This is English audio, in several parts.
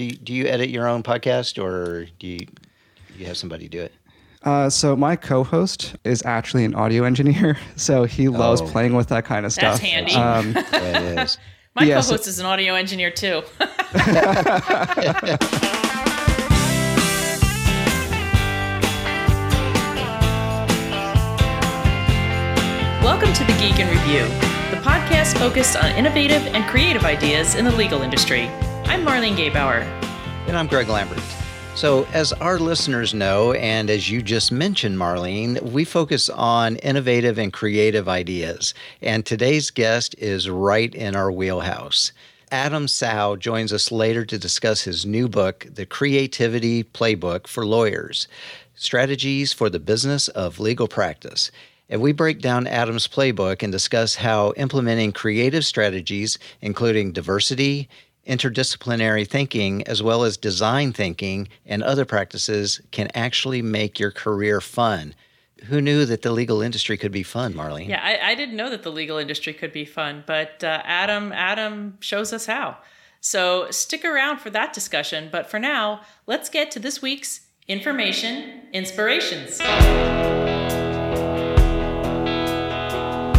do you, do you edit your own podcast or do you, do you have somebody do it? Uh, so my co-host is actually an audio engineer, so he loves Oh. playing with that kind of stuff. That's handy. Um, That is. My Yes. co-host is an audio engineer too. Welcome to the Geek in Review, the podcast focused on innovative and creative ideas in the legal industry. I'm Marlene Gebauer. And I'm Greg Lambert. So, as our listeners know, and as you just mentioned, Marlene, we focus on innovative and creative ideas. And today's guest is right in our wheelhouse. Adam Tsao joins us later to discuss his new book, The Creativity Playbook for Lawyers Strategies for the Business of Legal Practice. And we break down Adam's playbook and discuss how implementing creative strategies, including diversity, interdisciplinary thinking, as well as design thinking and other practices, can actually make your career fun. Who knew that the legal industry could be fun, Marlene? Yeah, I, I didn't know that the legal industry could be fun, but uh, Adam Adam shows us how. So stick around for that discussion. But for now, let's get to this week's information inspirations.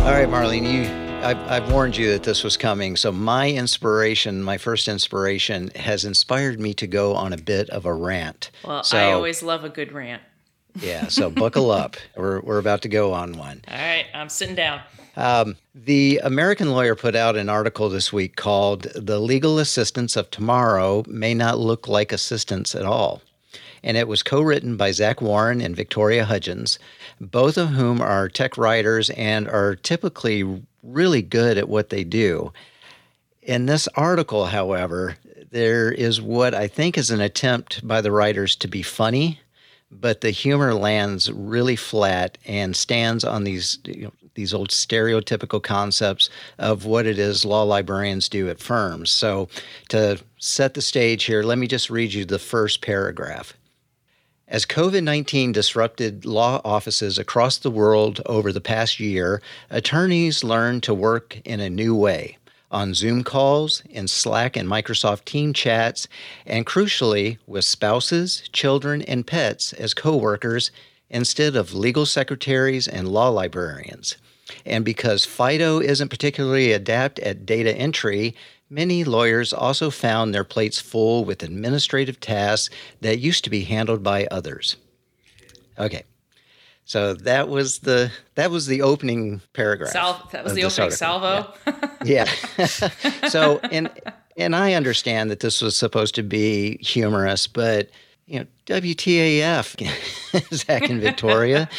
All right, Marlene, you. I've, I've warned you that this was coming. So, my inspiration, my first inspiration, has inspired me to go on a bit of a rant. Well, so, I always love a good rant. yeah, so buckle up. We're, we're about to go on one. All right, I'm sitting down. Um, the American Lawyer put out an article this week called The Legal Assistance of Tomorrow May Not Look Like Assistance at All. And it was co written by Zach Warren and Victoria Hudgens, both of whom are tech writers and are typically really good at what they do. In this article, however, there is what I think is an attempt by the writers to be funny, but the humor lands really flat and stands on these you know, these old stereotypical concepts of what it is law librarians do at firms. So, to set the stage here, let me just read you the first paragraph. As COVID 19 disrupted law offices across the world over the past year, attorneys learned to work in a new way on Zoom calls, in Slack and Microsoft Team chats, and crucially, with spouses, children, and pets as coworkers instead of legal secretaries and law librarians. And because FIDO isn't particularly adept at data entry, many lawyers also found their plates full with administrative tasks that used to be handled by others. Okay. So that was the that was the opening paragraph. Sal- that was the opening article. salvo. Yeah. so and and I understand that this was supposed to be humorous, but you know, WTAF, Zach and Victoria.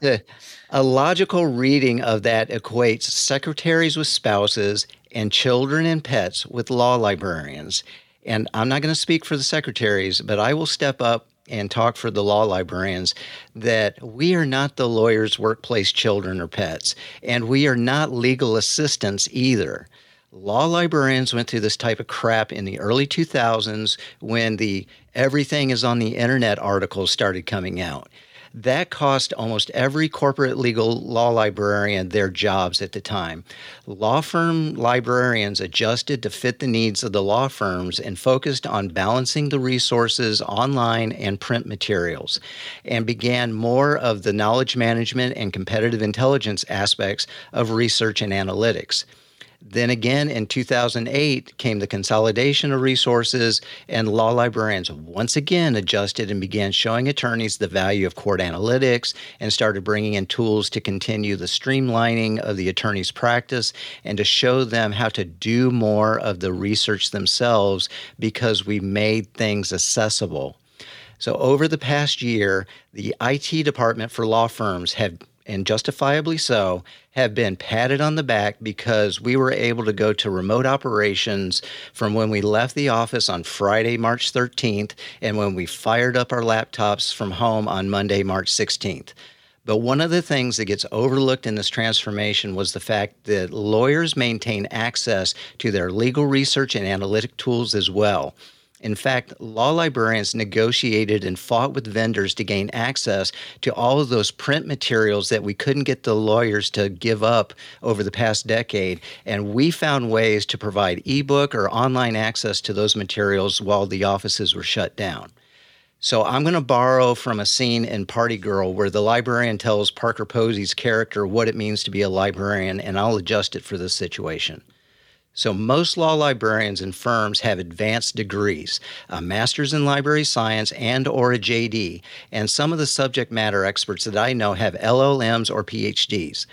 The- a logical reading of that equates secretaries with spouses and children and pets with law librarians. And I'm not going to speak for the secretaries, but I will step up and talk for the law librarians that we are not the lawyer's workplace children or pets, and we are not legal assistants either. Law librarians went through this type of crap in the early 2000s when the everything is on the internet articles started coming out. That cost almost every corporate legal law librarian their jobs at the time. Law firm librarians adjusted to fit the needs of the law firms and focused on balancing the resources online and print materials, and began more of the knowledge management and competitive intelligence aspects of research and analytics. Then again, in 2008, came the consolidation of resources, and law librarians once again adjusted and began showing attorneys the value of court analytics and started bringing in tools to continue the streamlining of the attorney's practice and to show them how to do more of the research themselves because we made things accessible. So, over the past year, the IT department for law firms have, and justifiably so, have been patted on the back because we were able to go to remote operations from when we left the office on Friday, March 13th, and when we fired up our laptops from home on Monday, March 16th. But one of the things that gets overlooked in this transformation was the fact that lawyers maintain access to their legal research and analytic tools as well. In fact, law librarians negotiated and fought with vendors to gain access to all of those print materials that we couldn't get the lawyers to give up over the past decade. And we found ways to provide ebook or online access to those materials while the offices were shut down. So I'm going to borrow from a scene in Party Girl where the librarian tells Parker Posey's character what it means to be a librarian, and I'll adjust it for this situation. So most law librarians and firms have advanced degrees, a master's in library science and or a JD, and some of the subject matter experts that I know have LLMs or PhDs.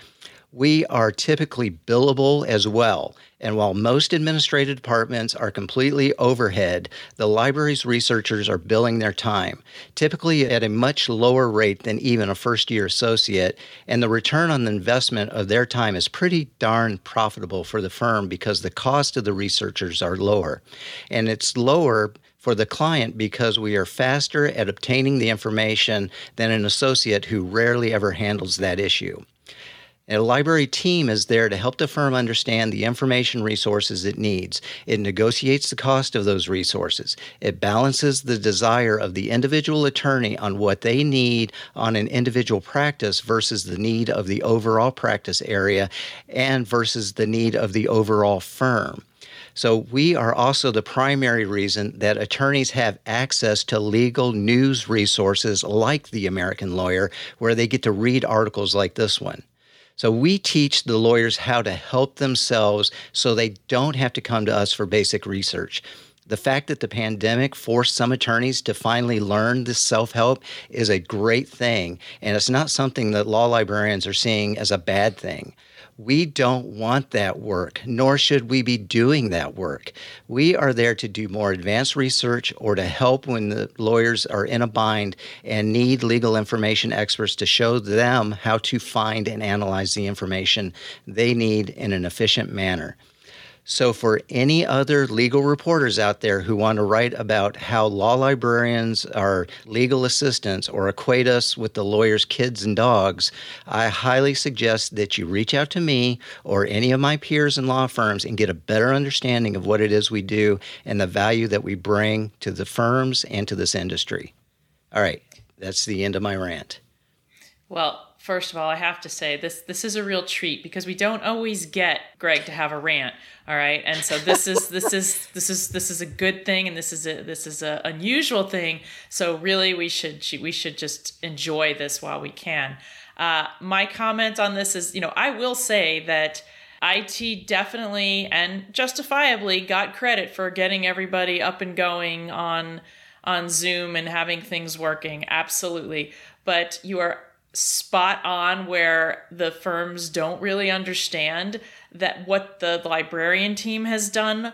We are typically billable as well, and while most administrative departments are completely overhead, the library's researchers are billing their time, typically at a much lower rate than even a first year associate. And the return on the investment of their time is pretty darn profitable for the firm because the cost of the researchers are lower. And it's lower for the client because we are faster at obtaining the information than an associate who rarely ever handles that issue. And a library team is there to help the firm understand the information resources it needs. It negotiates the cost of those resources. It balances the desire of the individual attorney on what they need on an individual practice versus the need of the overall practice area and versus the need of the overall firm. So, we are also the primary reason that attorneys have access to legal news resources like The American Lawyer, where they get to read articles like this one. So we teach the lawyers how to help themselves so they don't have to come to us for basic research. The fact that the pandemic forced some attorneys to finally learn this self help is a great thing. And it's not something that law librarians are seeing as a bad thing. We don't want that work, nor should we be doing that work. We are there to do more advanced research or to help when the lawyers are in a bind and need legal information experts to show them how to find and analyze the information they need in an efficient manner. So, for any other legal reporters out there who want to write about how law librarians are legal assistants or equate us with the lawyer's kids and dogs, I highly suggest that you reach out to me or any of my peers in law firms and get a better understanding of what it is we do and the value that we bring to the firms and to this industry. All right, that's the end of my rant. Well, first of all, I have to say this this is a real treat because we don't always get Greg to have a rant. All right, and so this is this is this is this is a good thing, and this is a this is a unusual thing. So really, we should we should just enjoy this while we can. Uh, my comment on this is, you know, I will say that. IT definitely and justifiably got credit for getting everybody up and going on on Zoom and having things working. Absolutely. But you are spot on where the firms don't really understand that what the librarian team has done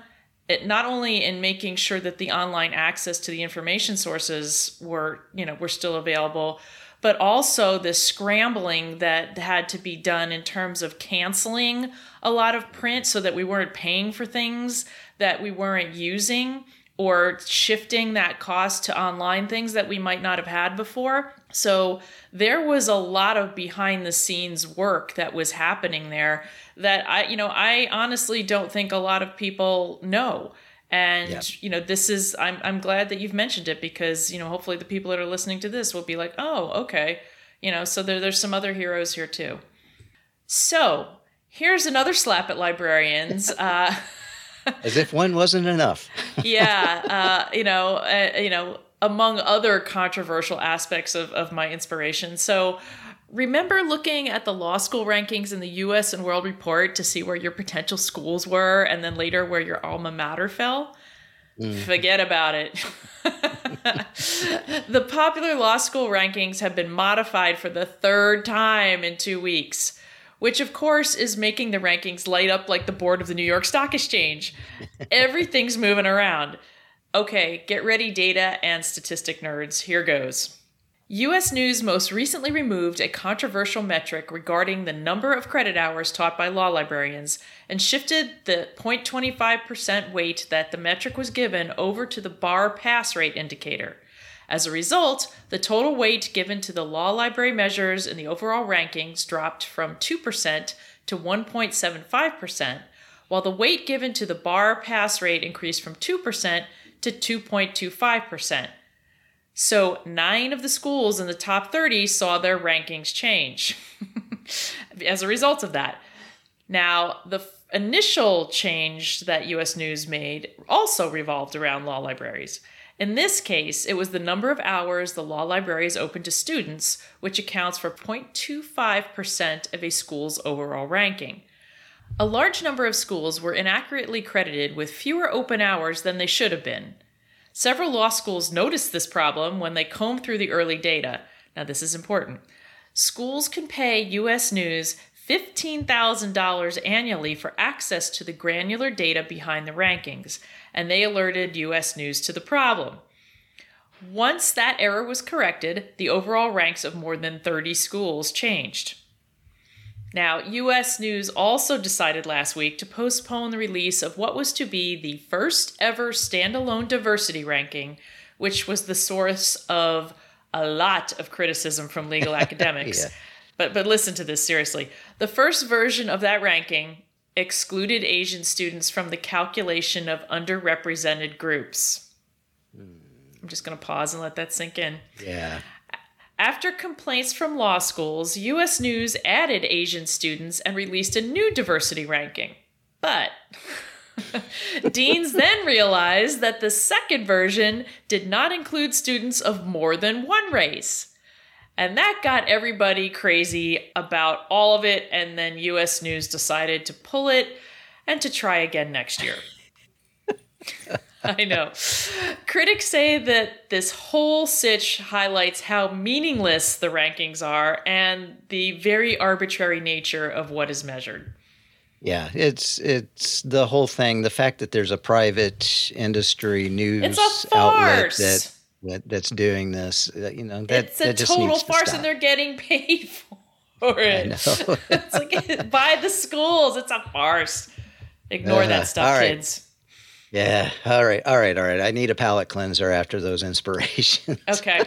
it not only in making sure that the online access to the information sources were you know were still available but also the scrambling that had to be done in terms of canceling a lot of print so that we weren't paying for things that we weren't using or shifting that cost to online things that we might not have had before. So there was a lot of behind the scenes work that was happening there that I, you know, I honestly don't think a lot of people know. And yeah. you know, this is I'm I'm glad that you've mentioned it because, you know, hopefully the people that are listening to this will be like, "Oh, okay." You know, so there, there's some other heroes here too. So, here's another slap at librarians. Uh As if one wasn't enough. yeah, uh, you know, uh, you know, among other controversial aspects of, of my inspiration. So, remember looking at the law school rankings in the US and World Report to see where your potential schools were and then later where your alma mater fell? Mm. Forget about it. the popular law school rankings have been modified for the third time in two weeks which of course is making the rankings light up like the board of the New York Stock Exchange. Everything's moving around. Okay, get ready, data and statistic nerds. Here goes. US News most recently removed a controversial metric regarding the number of credit hours taught by law librarians and shifted the 0.25% weight that the metric was given over to the bar pass rate indicator. As a result, the total weight given to the law library measures in the overall rankings dropped from 2% to 1.75%, while the weight given to the bar pass rate increased from 2% to 2.25%. So, nine of the schools in the top 30 saw their rankings change as a result of that. Now, the initial change that US News made also revolved around law libraries. In this case, it was the number of hours the law library is open to students, which accounts for 0.25% of a school's overall ranking. A large number of schools were inaccurately credited with fewer open hours than they should have been. Several law schools noticed this problem when they combed through the early data. Now, this is important. Schools can pay U.S. News $15,000 annually for access to the granular data behind the rankings, and they alerted U.S. News to the problem. Once that error was corrected, the overall ranks of more than 30 schools changed. Now, US News also decided last week to postpone the release of what was to be the first ever standalone diversity ranking, which was the source of a lot of criticism from legal academics. Yeah. But but listen to this seriously. The first version of that ranking excluded Asian students from the calculation of underrepresented groups. I'm just going to pause and let that sink in. Yeah. After complaints from law schools, US News added Asian students and released a new diversity ranking. But deans then realized that the second version did not include students of more than one race. And that got everybody crazy about all of it, and then US News decided to pull it and to try again next year. I know. Critics say that this whole sitch highlights how meaningless the rankings are and the very arbitrary nature of what is measured. Yeah, it's it's the whole thing. The fact that there's a private industry news It's a outlet that, that that's doing this, uh, you know, that it's a total to farce, stop. and they're getting paid for it. It's like by the schools. It's a farce. Ignore Uh, that stuff, right. kids. yeah. All right. All right. All right. I need a palate cleanser after those inspirations. Okay.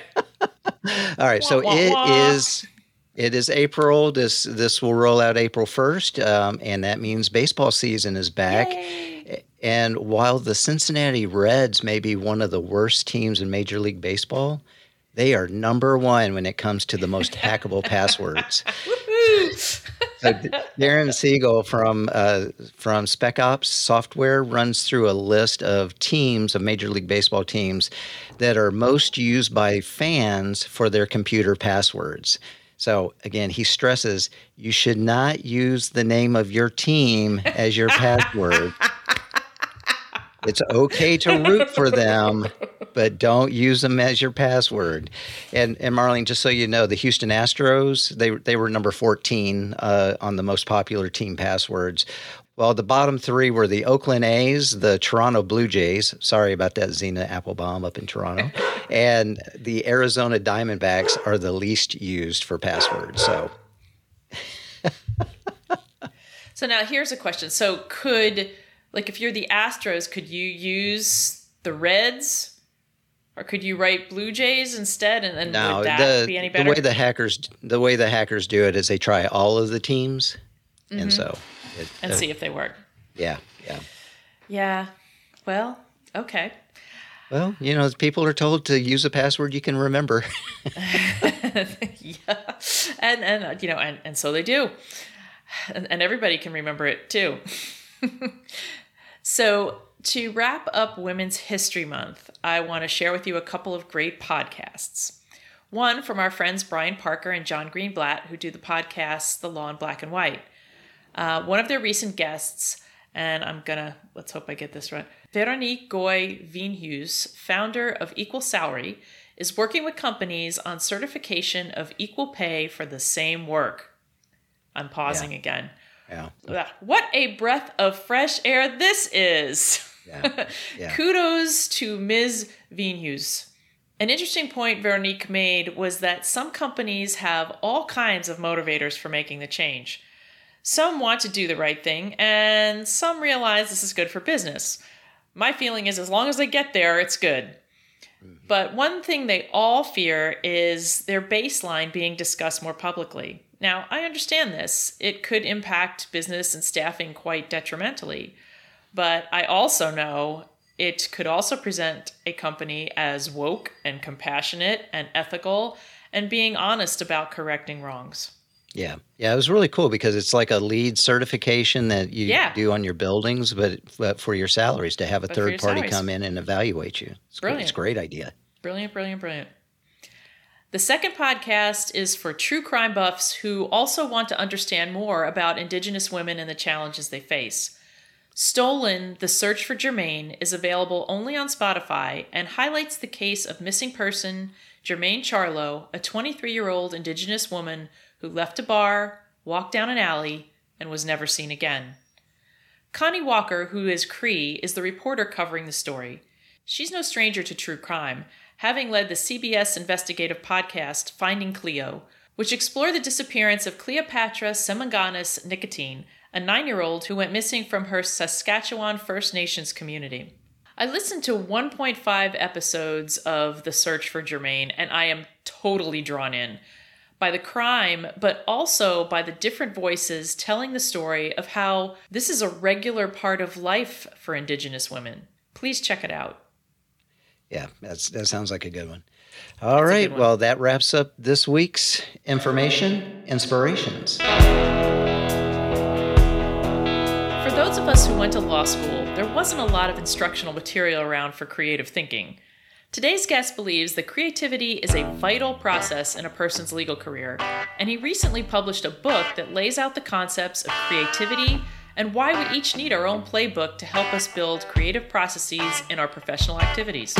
All right, so Wah, wah, it wah. is it is April. This this will roll out April first, um, and that means baseball season is back. Yay. And while the Cincinnati Reds may be one of the worst teams in Major League Baseball, they are number one when it comes to the most hackable passwords. So Darren Siegle from uh, from Specops Software runs through a list of teams of Major League Baseball teams that are most used by fans for their computer passwords. So again, he stresses you should not use the name of your team as your password. It's okay to root for them, but don't use them as your password. And and Marlene, just so you know, the Houston Astros they they were number fourteen uh, on the most popular team passwords. Well, the bottom three were the Oakland A's, the Toronto Blue Jays. Sorry about that, Zena Applebaum up in Toronto, and the Arizona Diamondbacks are the least used for passwords. So So now here's a question. So could like if you're the Astros, could you use the Reds? Or could you write Blue Jays instead and then now would that the be any better? the way the hackers the way the hackers do it is they try all of the teams, and so it, Mm-hmm. and uh, see if they work. yeah yeah. Yeah. Well, okay. Well, you know, people are told to use a password you can remember. yeah. And and you know, and, and so they do. And, and everybody can remember it too. so to wrap up Women's History Month, I want to share with you a couple of great podcasts. One from our friends Brian Parker and John Greenblatt, who do the podcast The Law in Black and White. Uh, one of their recent guests, and I'm gonna let's hope I get this right. Veronique Goy Veenhuys, founder of Equal Salary, is working with companies on certification of equal pay for the same work. I'm pausing again. Yeah. Ugh, What a breath of fresh air this is! Yeah. Yeah. Kudos to Ms. Veenhuys. An interesting point Veronique made was that some companies have all kinds of motivators for making the change. Some want to do the right thing, and some realize this is good for business. My feeling is as long as they get there, it's good. Mm-hmm. But one thing they all fear is their baseline being discussed more publicly. Now, I understand this. It could impact business and staffing quite detrimentally. But I also know It could also present a company as woke and compassionate and ethical and being honest about correcting wrongs. Yeah. Yeah, it was really cool because it's like a lead certification that you Yeah. do on your buildings, but, but for your salaries to have a But third party salaries. come in and evaluate you. It's, great. it's a great idea. Brilliant, brilliant, brilliant. The second podcast is for true crime buffs who also want to understand more about Indigenous women and the challenges they face. Stolen, The Search for Jermain is available only on Spotify and highlights the case of missing person Jermain Charlo, a 23 year old Indigenous woman who left a bar, walked down an alley, and was never seen again. Connie Walker, who is Cree, is the reporter covering the story. She's no stranger to true crime, having led the CBC investigative podcast Finding Cleo, which explored the disappearance of Cleopatra Semaganis Nicotine, a nine year old who went missing from her Saskatchewan First Nations community. I listened to 1.5 episodes of The Search for Jermain, and I am totally drawn in by the crime, but also by the different voices telling the story of how this is a regular part of life for Indigenous women. Please check it out. Yeah, that's, that sounds like a good one. All a right. one. Well, that wraps up this week's information inspirations. For those of us who went to law school, there wasn't a lot of instructional material around for creative thinking. Today's guest believes that creativity is a vital process in a person's legal career, and he recently published a book that lays out the concepts of creativity and why we each need our own playbook to help us build creative processes in our professional activities.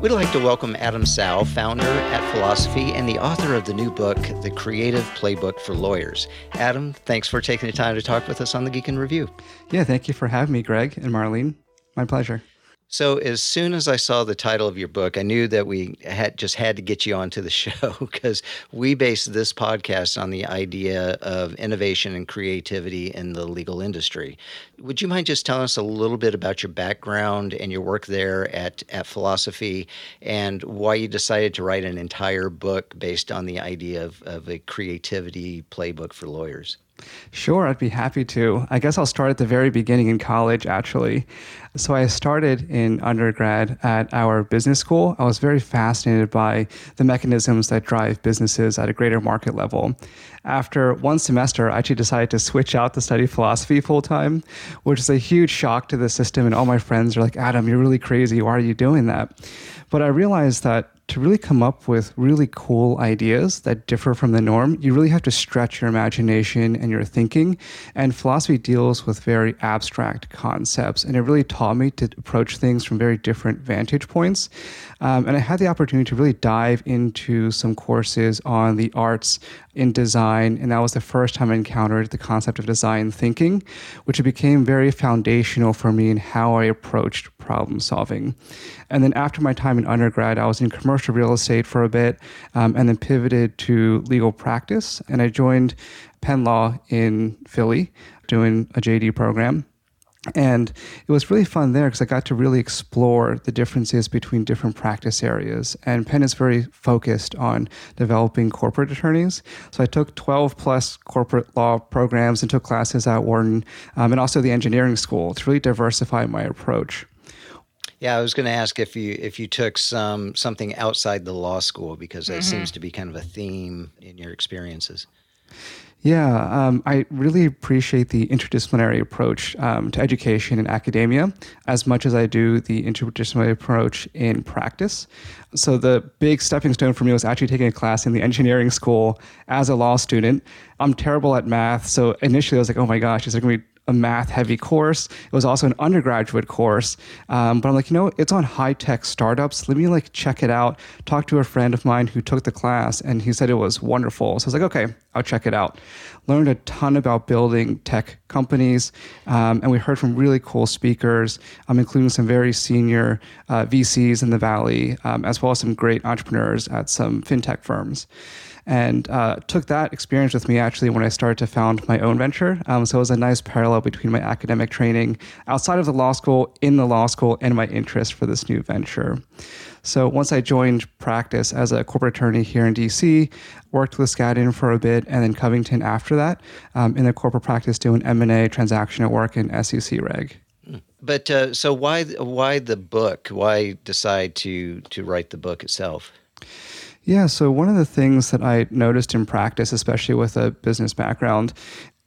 We'd like to welcome Adam Tsao, founder at Philosophy and the author of the new book, The Creative Playbook for Lawyers. Adam, thanks for taking the time to talk with us on the Geek in Review. Yeah, thank you for having me, Greg and Marlene. My pleasure. So, as soon as I saw the title of your book, I knew that we had just had to get you onto the show because we base this podcast on the idea of innovation and creativity in the legal industry. Would you mind just telling us a little bit about your background and your work there at, at Philosophy and why you decided to write an entire book based on the idea of, of a creativity playbook for lawyers? Sure, I'd be happy to. I guess I'll start at the very beginning in college, actually. So I started in undergrad at our business school. I was very fascinated by the mechanisms that drive businesses at a greater market level. After one semester, I actually decided to switch out to study philosophy full time, which is a huge shock to the system. And all my friends are like, Adam, you're really crazy. Why are you doing that? But I realized that to really come up with really cool ideas that differ from the norm, you really have to stretch your imagination and your thinking. And philosophy deals with very abstract concepts. And it really taught me to approach things from very different vantage points. Um, and I had the opportunity to really dive into some courses on the arts in design. And that was the first time I encountered the concept of design thinking, which became very foundational for me in how I approached problem solving. And then after my time in undergrad, I was in commercial real estate for a bit um, and then pivoted to legal practice. And I joined Penn Law in Philly doing a JD program. And it was really fun there because I got to really explore the differences between different practice areas. And Penn is very focused on developing corporate attorneys. So I took 12 plus corporate law programs and took classes at Wharton um, and also the engineering school to really diversify my approach. Yeah, I was going to ask if you if you took some something outside the law school because that seems to be kind of a theme in your experiences. Yeah, um, I really appreciate the interdisciplinary approach um, to education and academia as much as I do the interdisciplinary approach in practice. So, the big stepping stone for me was actually taking a class in the engineering school as a law student. I'm terrible at math, so initially I was like, oh my gosh, is there going to be a math heavy course. It was also an undergraduate course. Um, but I'm like, you know, it's on high tech startups. Let me like check it out. Talk to a friend of mine who took the class and he said it was wonderful. So I was like, okay, I'll check it out. Learned a ton about building tech companies. Um, and we heard from really cool speakers, um, including some very senior uh, VCs in the Valley, um, as well as some great entrepreneurs at some fintech firms. And uh, took that experience with me actually when I started to found my own venture. Um, so it was a nice parallel between my academic training outside of the law school, in the law school, and my interest for this new venture. So once I joined practice as a corporate attorney here in DC, worked with Skadden for a bit, and then Covington after that um, in the corporate practice doing M&A, transactional work, and SEC reg. But uh, so why why the book? Why decide to to write the book itself? Yeah, so one of the things that I noticed in practice, especially with a business background,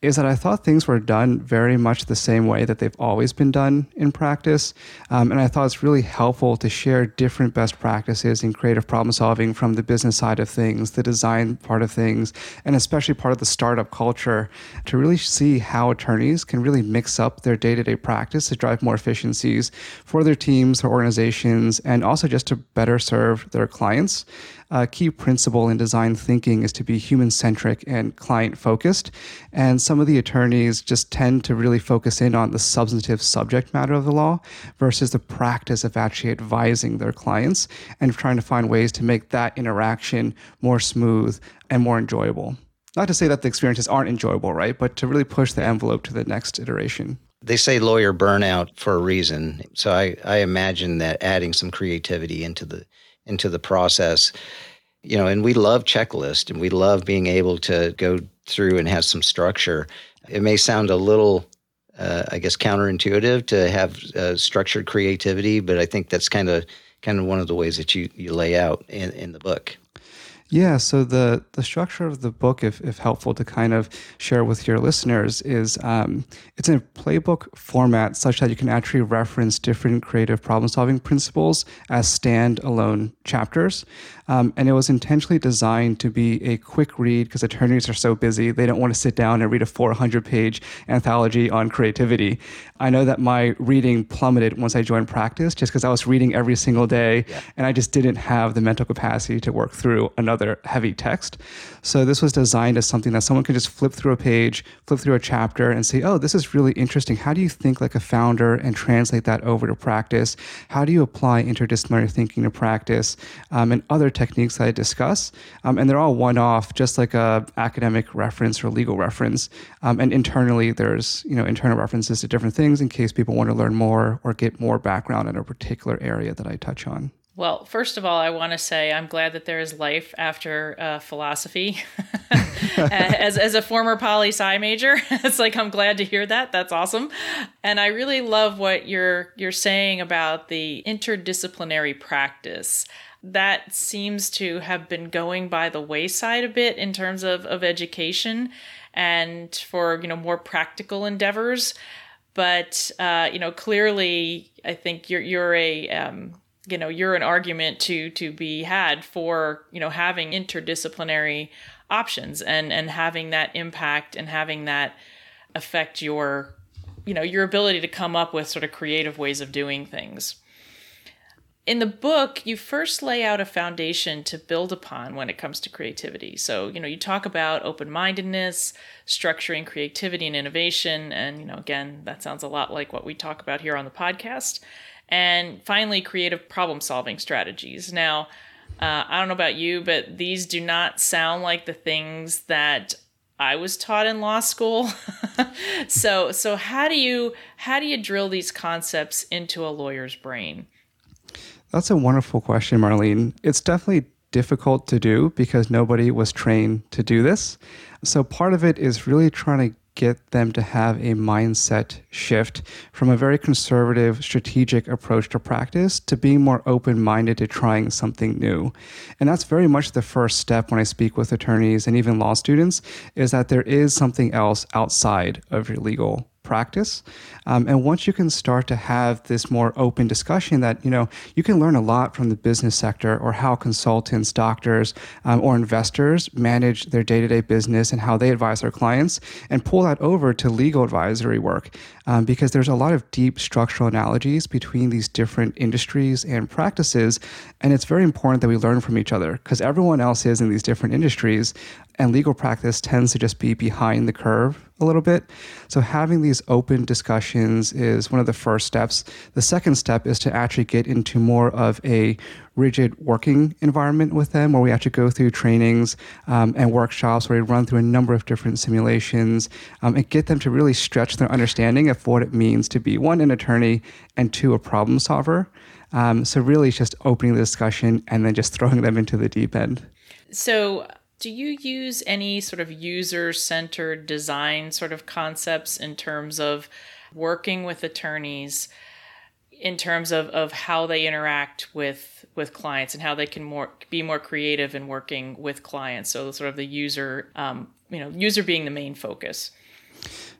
is that I thought things were done very much the same way that they've always been done in practice. Um, and I thought it's really helpful to share different best practices in creative problem solving from the business side of things, the design part of things, and especially part of the startup culture to really see how attorneys can really mix up their day to day practice to drive more efficiencies for their teams, their organizations, and also just to better serve their clients a key principle in design thinking is to be human centric and client focused. And some of the attorneys just tend to really focus in on the substantive subject matter of the law versus the practice of actually advising their clients and trying to find ways to make that interaction more smooth and more enjoyable. Not to say that the experiences aren't enjoyable, right? But to really push the envelope to the next iteration. They say lawyer burnout for a reason. So I, I imagine that adding some creativity into the into the process. You know, and we love checklist and we love being able to go through and have some structure. It may sound a little uh, I guess counterintuitive to have uh, structured creativity, but I think that's kind of kind of one of the ways that you you lay out in, in the book. Yeah, so the the structure of the book, if, if helpful to kind of share with your listeners, is um, it's in a playbook format such that you can actually reference different creative problem solving principles as standalone chapters. Um, and it was intentionally designed to be a quick read because attorneys are so busy. They don't want to sit down and read a 400 page anthology on creativity. I know that my reading plummeted once I joined practice just because I was reading every single day yeah. and I just didn't have the mental capacity to work through another heavy text. So this was designed as something that someone could just flip through a page, flip through a chapter, and say, oh, this is really interesting. How do you think like a founder and translate that over to practice? How do you apply interdisciplinary thinking to practice um, and other techniques that I discuss? Um, and they're all one off, just like a academic reference or legal reference. Um, and internally, there's you know internal references to different things in case people want to learn more or get more background in a particular area that I touch on. Well, first of all, I want to say I'm glad that there is life after uh, philosophy. as, as a former poli sci major, it's like I'm glad to hear that. That's awesome, and I really love what you're you're saying about the interdisciplinary practice. That seems to have been going by the wayside a bit in terms of, of education and for you know more practical endeavors. But uh, you know, clearly, I think you're you're a um, you know you're an argument to to be had for you know having interdisciplinary options and and having that impact and having that affect your you know your ability to come up with sort of creative ways of doing things. In the book you first lay out a foundation to build upon when it comes to creativity. So you know you talk about open-mindedness structuring creativity and innovation and you know again that sounds a lot like what we talk about here on the podcast and finally, creative problem solving strategies. Now, uh, I don't know about you, but these do not sound like the things that I was taught in law school. so, so how do you how do you drill these concepts into a lawyer's brain? That's a wonderful question, Marlene. It's definitely difficult to do because nobody was trained to do this. So part of it is really trying to get them to have a mindset shift from a very conservative, strategic approach to practice to being more open minded to trying something new. And that's very much the first step when I speak with attorneys and even law students is that there is something else outside of your legal practice. Um, and once you can start to have this more open discussion that, you know, you can learn a lot from the business sector or how consultants, doctors, um, or investors manage their day to day business and how they advise their clients and pull that over to legal advisory work um, because there's a lot of deep structural analogies between these different industries and practices. And it's very important that we learn from each other because everyone else is in these different industries and legal practice tends to just be behind the curve a little bit. So having these open discussions is one of the first steps. The second step is to actually get into more of a rigid working environment with them where we actually go through trainings um, and workshops where we run through a number of different simulations um, and get them to really stretch their understanding of what it means to be one, an attorney, and two, a problem solver. Um, so, really, it's just opening the discussion and then just throwing them into the deep end. So, do you use any sort of user centered design sort of concepts in terms of working with attorneys? In terms of, of how they interact with with clients and how they can more be more creative in working with clients. So sort of the user, um, you know, user being the main focus.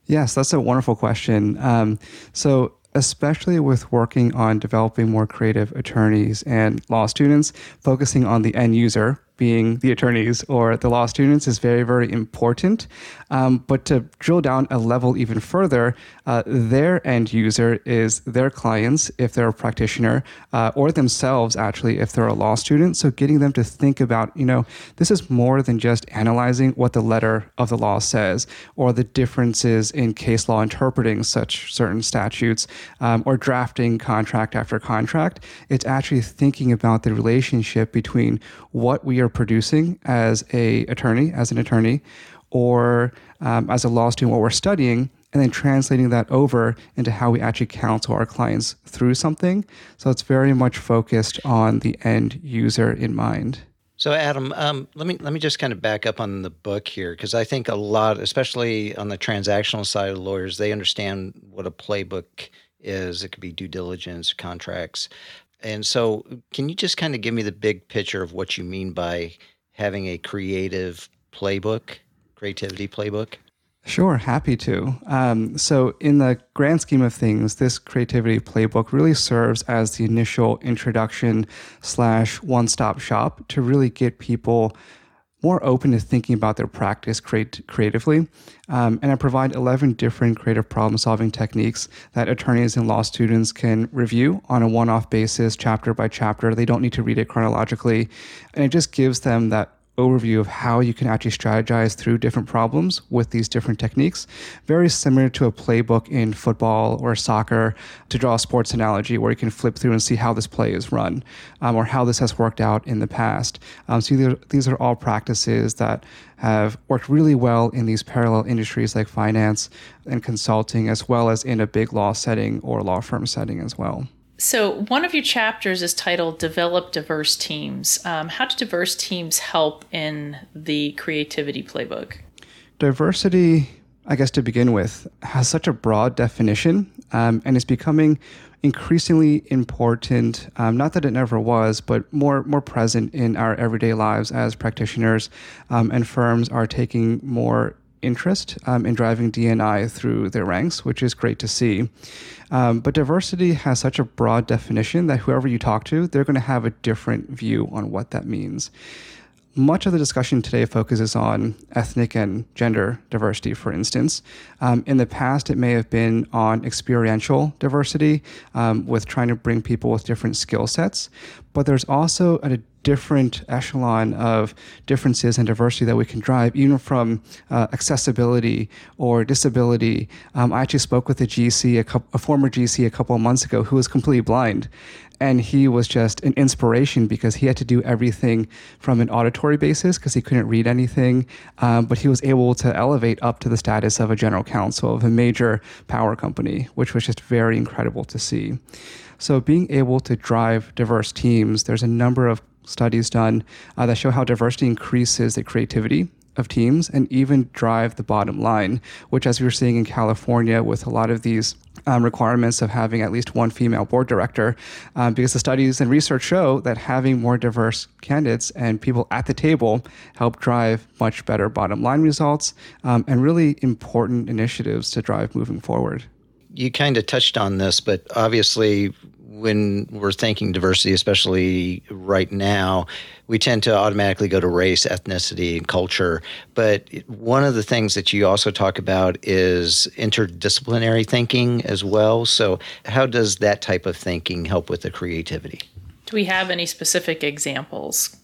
Yes, that's a wonderful question. Um, so especially with working on developing more creative attorneys and law students, focusing on the end user, being the attorneys or the law students is very, very important. Um, but to drill down a level even further, uh, their end user is their clients, if they're a practitioner, uh, or themselves, actually, if they're a law student. So getting them to think about, you know, this is more than just analyzing what the letter of the law says or the differences in case law interpreting such certain statutes um, or drafting contract after contract. It's actually thinking about the relationship between what we are are producing as a attorney, as an attorney, or um, as a law student, what we're studying, and then translating that over into how we actually counsel our clients through something. So it's very much focused on the end user in mind. So, Adam, um, let me let me just kind of back up on the book here because I think a lot, especially on the transactional side of lawyers, they understand what a playbook is. It could be due diligence, contracts, and so, can you just kind of give me the big picture of what you mean by having a creative playbook, creativity playbook? Sure, happy to. Um, so, in the grand scheme of things, this creativity playbook really serves as the initial introduction slash one stop shop to really get people more open to thinking about their practice create, creatively. Um, and I provide 11 different creative problem solving techniques that attorneys and law students can review on a one off basis, chapter by chapter. They don't need to read it chronologically. And it just gives them that overview of how you can actually strategize through different problems with these different techniques. Very similar to a playbook in football or soccer, to draw a sports analogy where you can flip through and see how this play is run um, or how this has worked out in the past. Um, so these are, these are all practices that have worked really well in these parallel industries like finance and consulting, as well as in a big law setting or law firm setting as well. So, one of your chapters is titled Develop Diverse Teams. Um, how do diverse teams help in the creativity playbook? Diversity, I guess to begin with, has such a broad definition um, and is becoming increasingly important. Um, not that it never was, but more more present in our everyday lives as practitioners, um, and firms are taking more interest um, in driving DNI through their ranks, which is great to see. Um, but diversity has such a broad definition that whoever you talk to, they're going to have a different view on what that means. Much of the discussion today focuses on ethnic and gender diversity, for instance. Um, in the past, it may have been on experiential diversity, um, with trying to bring people with different skill sets. But there's also a different echelon of differences and diversity that we can drive, even from uh, accessibility or disability. Um, I actually spoke with a GC, a, a former GC, a couple of months ago who was completely blind. And he was just an inspiration because he had to do everything from an auditory basis because he couldn't read anything. Um, but he was able to elevate up to the status of a general counsel of a major power company, which was just very incredible to see. So, being able to drive diverse teams, there's a number of studies done uh, that show how diversity increases the creativity of teams and even drive the bottom line, which, as we are seeing in California with a lot of these um, requirements of having at least one female board director, um, because the studies and research show that having more diverse candidates and people at the table help drive much better bottom line results um, and really important initiatives to drive moving forward. You kind of touched on this, but obviously, when we're thinking diversity, especially right now, we tend to automatically go to race, ethnicity, and culture. But one of the things that you also talk about is interdisciplinary thinking as well. So, how does that type of thinking help with the creativity? Do we have any specific examples?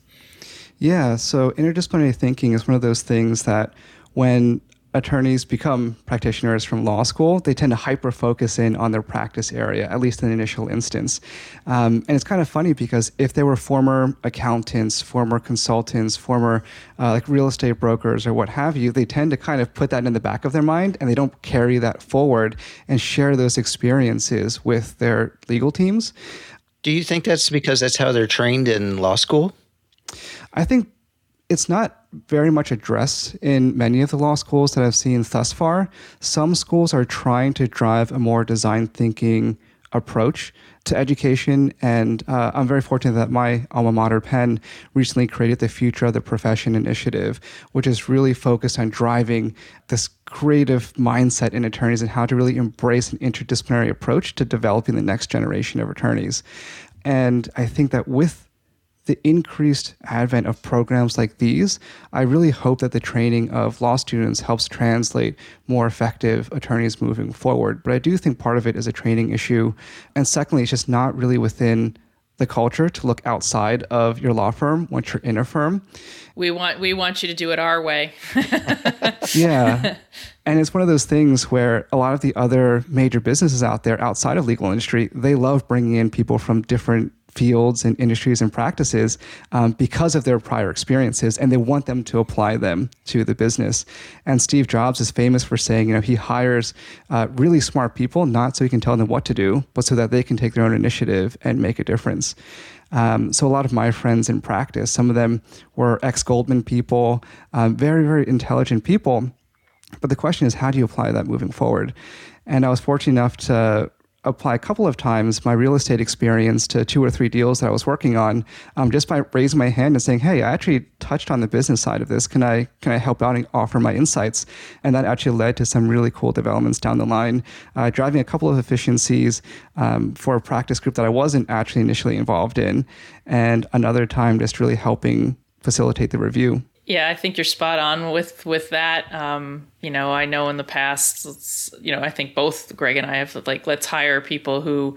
Yeah, so interdisciplinary thinking is one of those things that when attorneys become practitioners from law school, they tend to hyper focus in on their practice area, at least in the initial instance. Um, and it's kind of funny because if they were former accountants, former consultants, former uh, like real estate brokers or what have you, they tend to kind of put that in the back of their mind and they don't carry that forward and share those experiences with their legal teams. Do you think that's because that's how they're trained in law school? I think it's not very much addressed in many of the law schools that I've seen thus far. Some schools are trying to drive a more design thinking approach to education. And uh, I'm very fortunate that my alma mater, Penn, recently created the Future of the Profession Initiative, which is really focused on driving this creative mindset in attorneys and how to really embrace an interdisciplinary approach to developing the next generation of attorneys. And I think that with the increased advent of programs like these, I really hope that the training of law students helps translate more effective attorneys moving forward. But I do think part of it is a training issue. And secondly, it's just not really within the culture to look outside of your law firm once you're in a firm. We want we want you to do it our way. yeah. And it's one of those things where a lot of the other major businesses out there outside of legal industry, they love bringing in people from different fields and industries and practices um, because of their prior experiences, and they want them to apply them to the business. And Steve Jobs is famous for saying, you know, he hires uh, really smart people not so he can tell them what to do, but so that they can take their own initiative and make a difference. Um, so a lot of my friends in practice, some of them were ex Goldman people, um, very very intelligent people. But the question is, how do you apply that moving forward? And I was fortunate enough to apply a couple of times my real estate experience to two or three deals that I was working on, um, just by raising my hand and saying, "Hey, I actually touched on the business side of this. Can I can I help out and offer my insights?" And that actually led to some really cool developments down the line, uh, driving a couple of efficiencies um, for a practice group that I wasn't actually initially involved in, and another time just really helping facilitate the review. Yeah, I think you're spot on with with that. Um, you know, I know in the past, you know, I think both Greg and I have like let's hire people who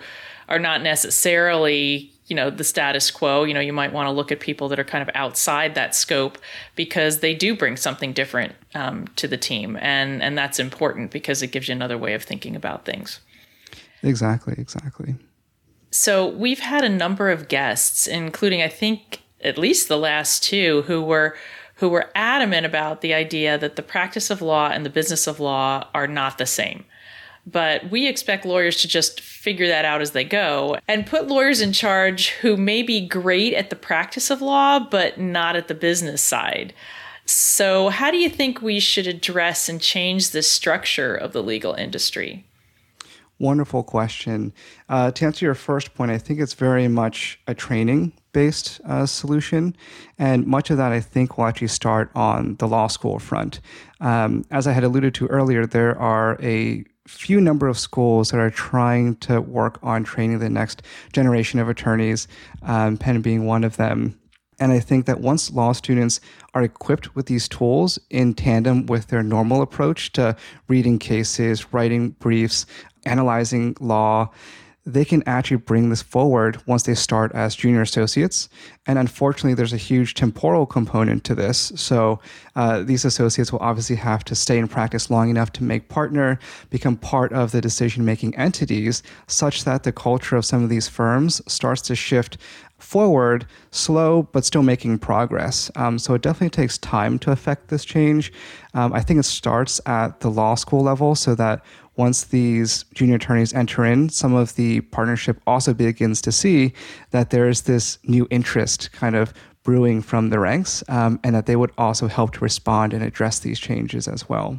are not necessarily you know the status quo. You know you might want to look at people that are kind of outside that scope because they do bring something different um, to the team. And and that's important because it gives you another way of thinking about things. Exactly exactly. So we've had a number of guests including i think at least the last two who were who were adamant about the idea that the practice of law and the business of law are not the same. But we expect lawyers to just figure that out as they go and put lawyers in charge who may be great at the practice of law, but not at the business side. So, how do you think we should address and change the structure of the legal industry? Wonderful question. Uh, to answer your first point, I think it's very much a training based uh, solution. And much of that, I think, will actually start on the law school front. Um, as I had alluded to earlier, there are a few number of schools that are trying to work on training the next generation of attorneys, um, Penn being one of them. And I think that once law students are equipped with these tools in tandem with their normal approach to reading cases, writing briefs, analyzing law, they can actually bring this forward once they start as junior associates. And unfortunately, there's a huge temporal component to this. So uh, these associates will obviously have to stay in practice long enough to make partner, become part of the decision making entities, such that the culture of some of these firms starts to shift forward, slow, but still making progress. Um, so it definitely takes time to affect this change. Um, I think it starts at the law school level so that once these junior attorneys enter in, some of the partnership also begins to see that there's this new interest kind of brewing from the ranks um, and that they would also help to respond and address these changes as well.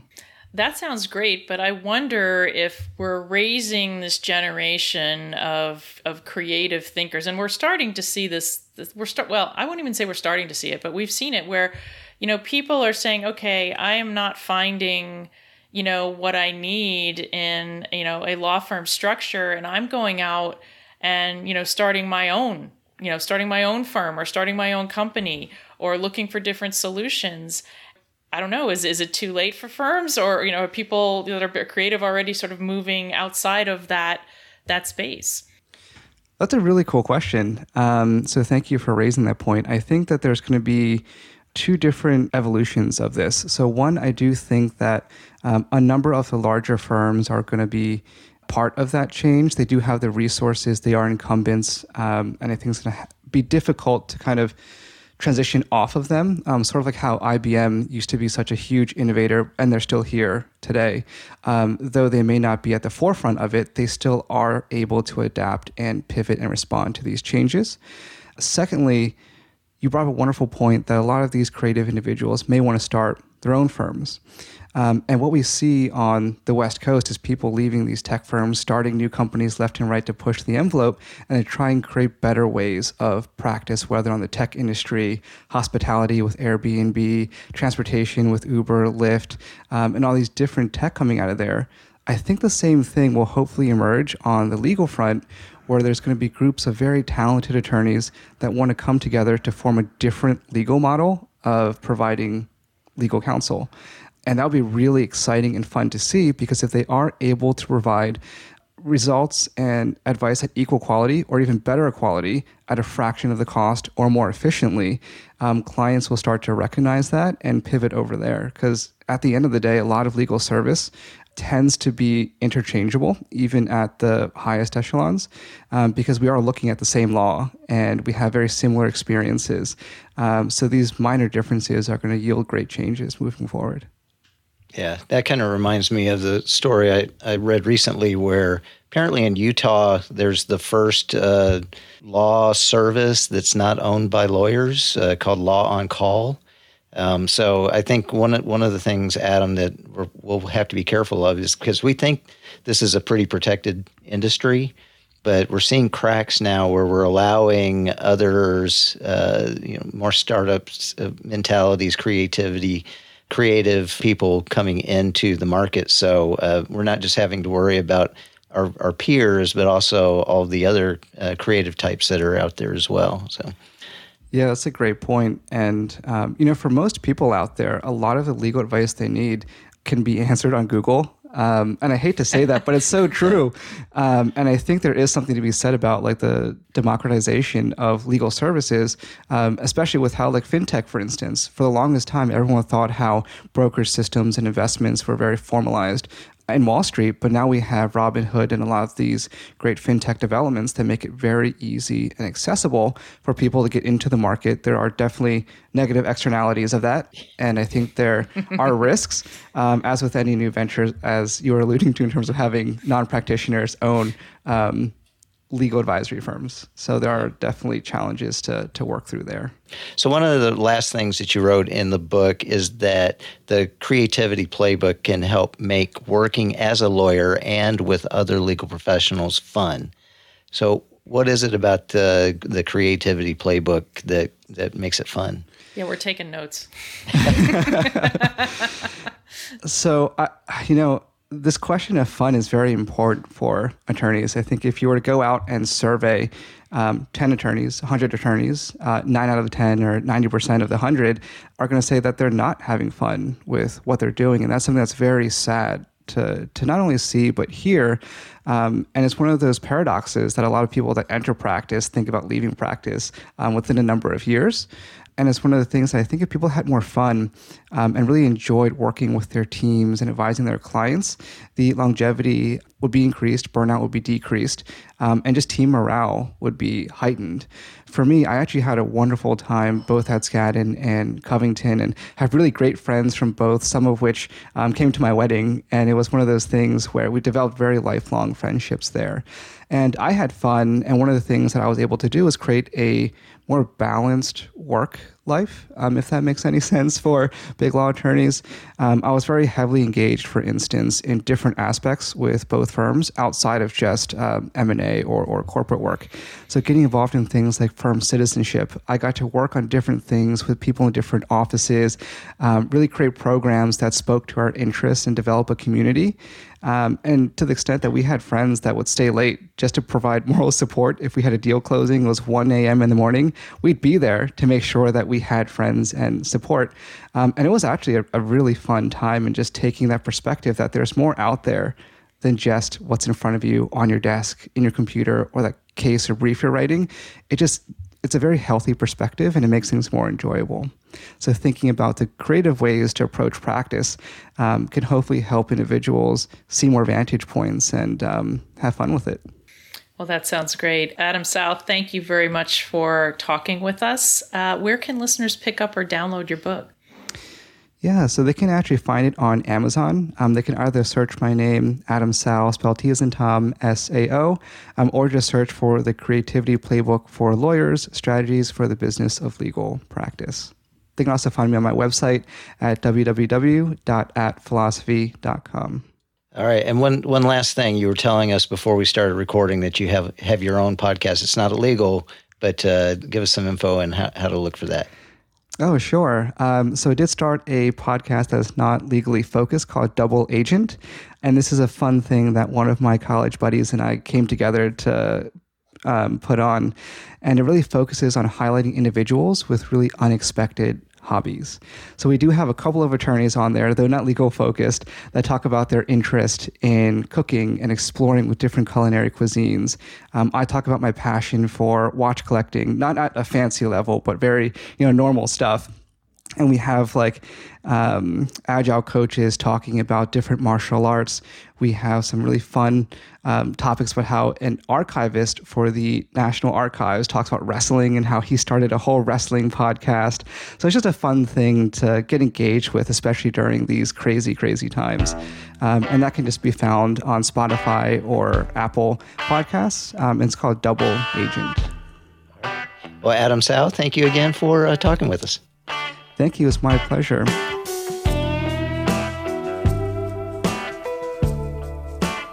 That sounds great, but I wonder if we're raising this generation of of creative thinkers, and we're starting to see this. this we're start well, I won't even say we're starting to see it, but we've seen it where, you know, people are saying, "Okay, I am not finding." You know what i need in you know a law firm structure and i'm going out and you know starting my own you know starting my own firm or starting my own company or looking for different solutions. I don't know is is it too late for firms or you know are people that are creative already sort of moving outside of that that space? That's a really cool question. Um, so thank you for raising that point. I think that there's going to be two different evolutions of this. So, one, I do think that um, a number of the larger firms are going to be part of that change. They do have the resources, they are incumbents, um, and I think it's going to be difficult to kind of transition off of them, um, sort of like how IBM used to be such a huge innovator and they're still here today. Um, though they may not be at the forefront of it, they still are able to adapt and pivot and respond to these changes. Secondly, you brought up a wonderful point that a lot of these creative individuals may want to start their own firms. Um, and what we see on the West Coast is people leaving these tech firms, starting new companies left and right to push the envelope, and they try and create better ways of practice, whether on the tech industry, hospitality with Airbnb, transportation with Uber, Lyft, um, and all these different tech coming out of there. I think the same thing will hopefully emerge on the legal front, where there's going to be groups of very talented attorneys that want to come together to form a different legal model of providing legal counsel. And that would be really exciting and fun to see because if they are able to provide results and advice at equal quality or even better quality at a fraction of the cost or more efficiently, um, clients will start to recognize that and pivot over there. Because at the end of the day, a lot of legal service tends to be interchangeable, even at the highest echelons, um, because we are looking at the same law and we have very similar experiences. Um, so these minor differences are going to yield great changes moving forward. Yeah, that kind of reminds me of the story I, I read recently where apparently in Utah, there's the first uh, law service that's not owned by lawyers uh, called Law on Call. Um, so I think one of, one of the things, Adam, that we'll have to be careful of is because we think this is a pretty protected industry, but we're seeing cracks now where we're allowing others, uh, you know, more startups uh, mentalities, creativity creative people coming into the market. So uh, we're not just having to worry about our, our peers, but also all the other uh, creative types that are out there as well. So. Yeah, that's a great point. And, um, you know, for most people out there, a lot of the legal advice they need can be answered on Google. Um, and I hate to say that, but it's so true. Um, and I think there is something to be said about like the democratization of legal services, um, especially with how like fintech, for instance, for the longest time, everyone thought how brokerage systems and investments were very formalized in Wall Street, but now we have Robinhood and a lot of these great fintech developments that make it very easy and accessible for people to get into the market. There are definitely negative externalities of that, and I think there are risks, um, as with any new venture, as you were alluding to in terms of having non-practitioners own um, legal advisory firms. So there are definitely challenges to, to work through there. So, one of the last things that you wrote in the book is that the creativity playbook can help make working as a lawyer and with other legal professionals fun. So, what is it about the, the creativity playbook that, that makes it fun? Yeah, we're taking notes. so, I, you know, this question of fun is very important for attorneys. I think if you were to go out and survey um, 10 attorneys, 100 attorneys, uh, 9 out of the 10 or 90% of the 100 are going to say that they're not having fun with what they're doing. And that's something that's very sad to, to not only see, but hear. Um, and it's one of those paradoxes that a lot of people that enter practice think about leaving practice um, within a number of years and it's one of the things that I think if people had more fun um, and really enjoyed working with their teams and advising their clients, the longevity would be increased, burnout would be decreased, um, and just team morale would be heightened. For me, I actually had a wonderful time both at Skadden and Covington and have really great friends from both, some of which um, came to my wedding. And it was one of those things where we developed very lifelong friendships there. And I had fun. And one of the things that I was able to do was create a more balanced work life, um, if that makes any sense for big law attorneys. Um, I was very heavily engaged, for instance, in different aspects with both firms outside of just um, M&A or, or corporate work. So getting involved in things like firm citizenship, I got to work on different things with people in different offices, um, really create programs that spoke to our interests and develop a community. Um, and to the extent that we had friends that would stay late just to provide moral support if we had a deal closing, it was 1 a.m. in the morning, we'd be there to make sure that we had friends and support. Um, and it was actually a, a really fun time and just taking that perspective that there's more out there than just what's in front of you on your desk, in your computer, or that case or brief you're writing. It just it's a very healthy perspective and it makes things more enjoyable. So, thinking about the creative ways to approach practice um, can hopefully help individuals see more vantage points and um, have fun with it. Well, that sounds great. Adam Tsao, thank you very much for talking with us. Uh, where can listeners pick up or download your book? Yeah, so they can actually find it on Amazon. Um, they can either search my name, Adam Tsao, spelled T as in Tom, S A O, um, or just search for the Creativity Playbook for Lawyers Strategies for the Business of Legal Practice. They can also find me on my website at www.atphilosophy.com. All right, and one one last thing, you were telling us before we started recording that you have have your own podcast. It's not illegal, but uh, give us some info on how, how to look for that. Oh, sure. Um, so I did start a podcast that's not legally focused called Double Agent. And this is a fun thing that one of my college buddies and I came together to um, put on. And it really focuses on highlighting individuals with really unexpected hobbies. So we do have a couple of attorneys on there, though not legal focused, that talk about their interest in cooking and exploring with different culinary cuisines. Um, I talk about my passion for watch collecting, not at a fancy level, but very you know normal stuff and we have like um, agile coaches talking about different martial arts. We have some really fun um, topics about how an archivist for the National Archives talks about wrestling and how he started a whole wrestling podcast. So it's just a fun thing to get engaged with, especially during these crazy, crazy times. Um, and that can just be found on Spotify or Apple Podcasts. Um, it's called Double Agent. Well, Adam Tsao, thank you again for uh, talking with us. Thank you. It's my pleasure.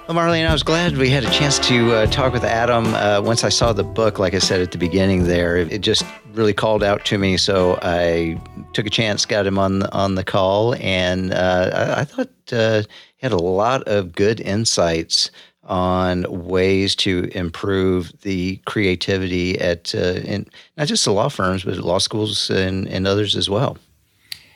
Well, Marlene, I was glad we had a chance to uh, talk with Adam. Uh, once I saw the book, like I said at the beginning, there it just really called out to me. So I took a chance, got him on the, on the call, and uh, I, I, thought uh, he had a lot of good insights on ways to improve the creativity at uh, in, not just the law firms, but law schools and, and others as well.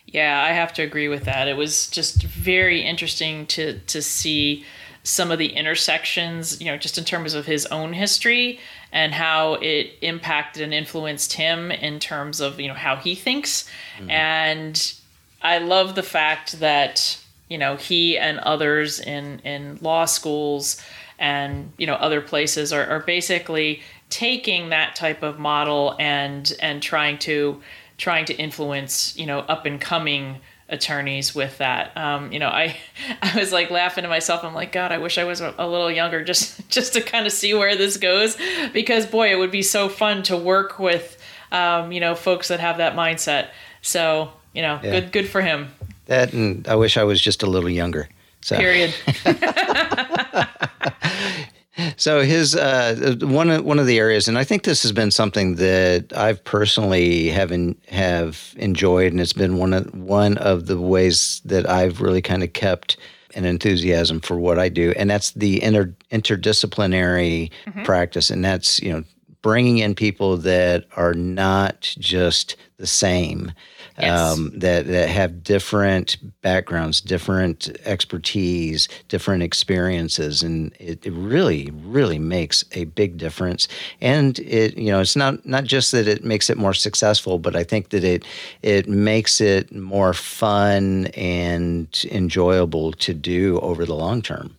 Yeah, I have to agree with that. It was just very interesting to to see some of the intersections, you know, just in terms of his own history and how it impacted and influenced him in terms of, you know, how he thinks. Mm-hmm. And I love the fact that, you know, he and others in in law schools and you know other places are, are basically taking that type of model and and trying to trying to influence you know up and coming attorneys with that um, you know i i was like laughing to myself i'm like god i wish i was a, little younger just just to kind of see where this goes because boy it would be so fun to work with um, you know folks that have that mindset so you know yeah. good good for him that and i wish i was just a little younger so. Period. so his uh, one of one of the areas, and I think this has been something that I've personally have in, have enjoyed, and it's been one of one of the ways that I've really kind of kept an enthusiasm for what I do, and that's the inter, interdisciplinary mm-hmm. practice, and that's you know bringing in people that are not just the same yes. um, that that have different backgrounds, different expertise, different experiences, and it, it really, really makes a big difference. And it, you know, it's not not just that it makes it more successful, but I think that it it makes it more fun and enjoyable to do over the long term.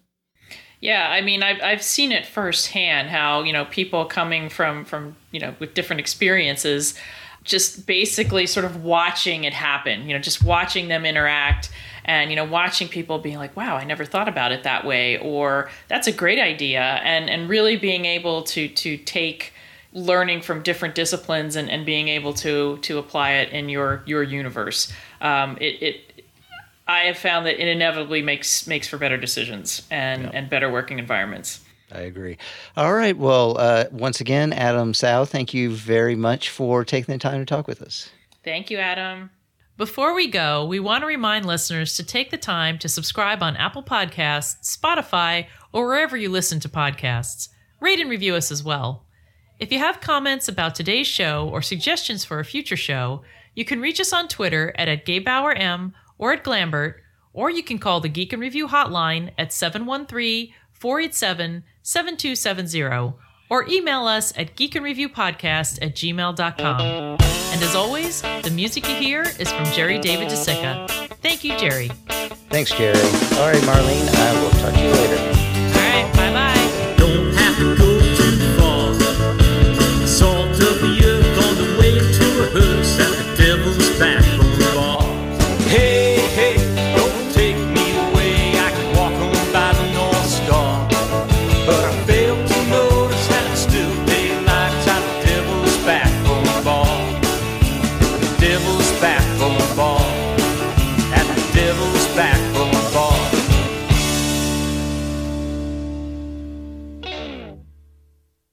Yeah, I mean, I've I've seen it firsthand how you know people coming from from you know with different experiences just basically sort of watching it happen, you know, just watching them interact and, you know, watching people being like, wow, I never thought about it that way, or that's a great idea. And, and really being able to, to take learning from different disciplines and, and being able to, to apply it in your, your universe. Um, it, it, I have found that it inevitably makes, makes for better decisions and, and better working environments. I agree. All right. Well, uh, once again, Adam Tsao, thank you very much for taking the time to talk with us. Thank you, Adam. Before we go, we want to remind listeners to take the time to subscribe on Apple Podcasts, Spotify, or wherever you listen to podcasts. Rate and review us as well. If you have comments about today's show or suggestions for a future show, you can reach us on Twitter at, at GebauerM or at Glambert, or you can call the Geek in Review hotline at 713 487 7270 or email us at geekinreviewpodcast at gmail.com. And as always, the music you hear is from Jerry David DeCicca. Thank you, Jerry. Thanks, Jerry. All right, Marlene, I will talk to you later.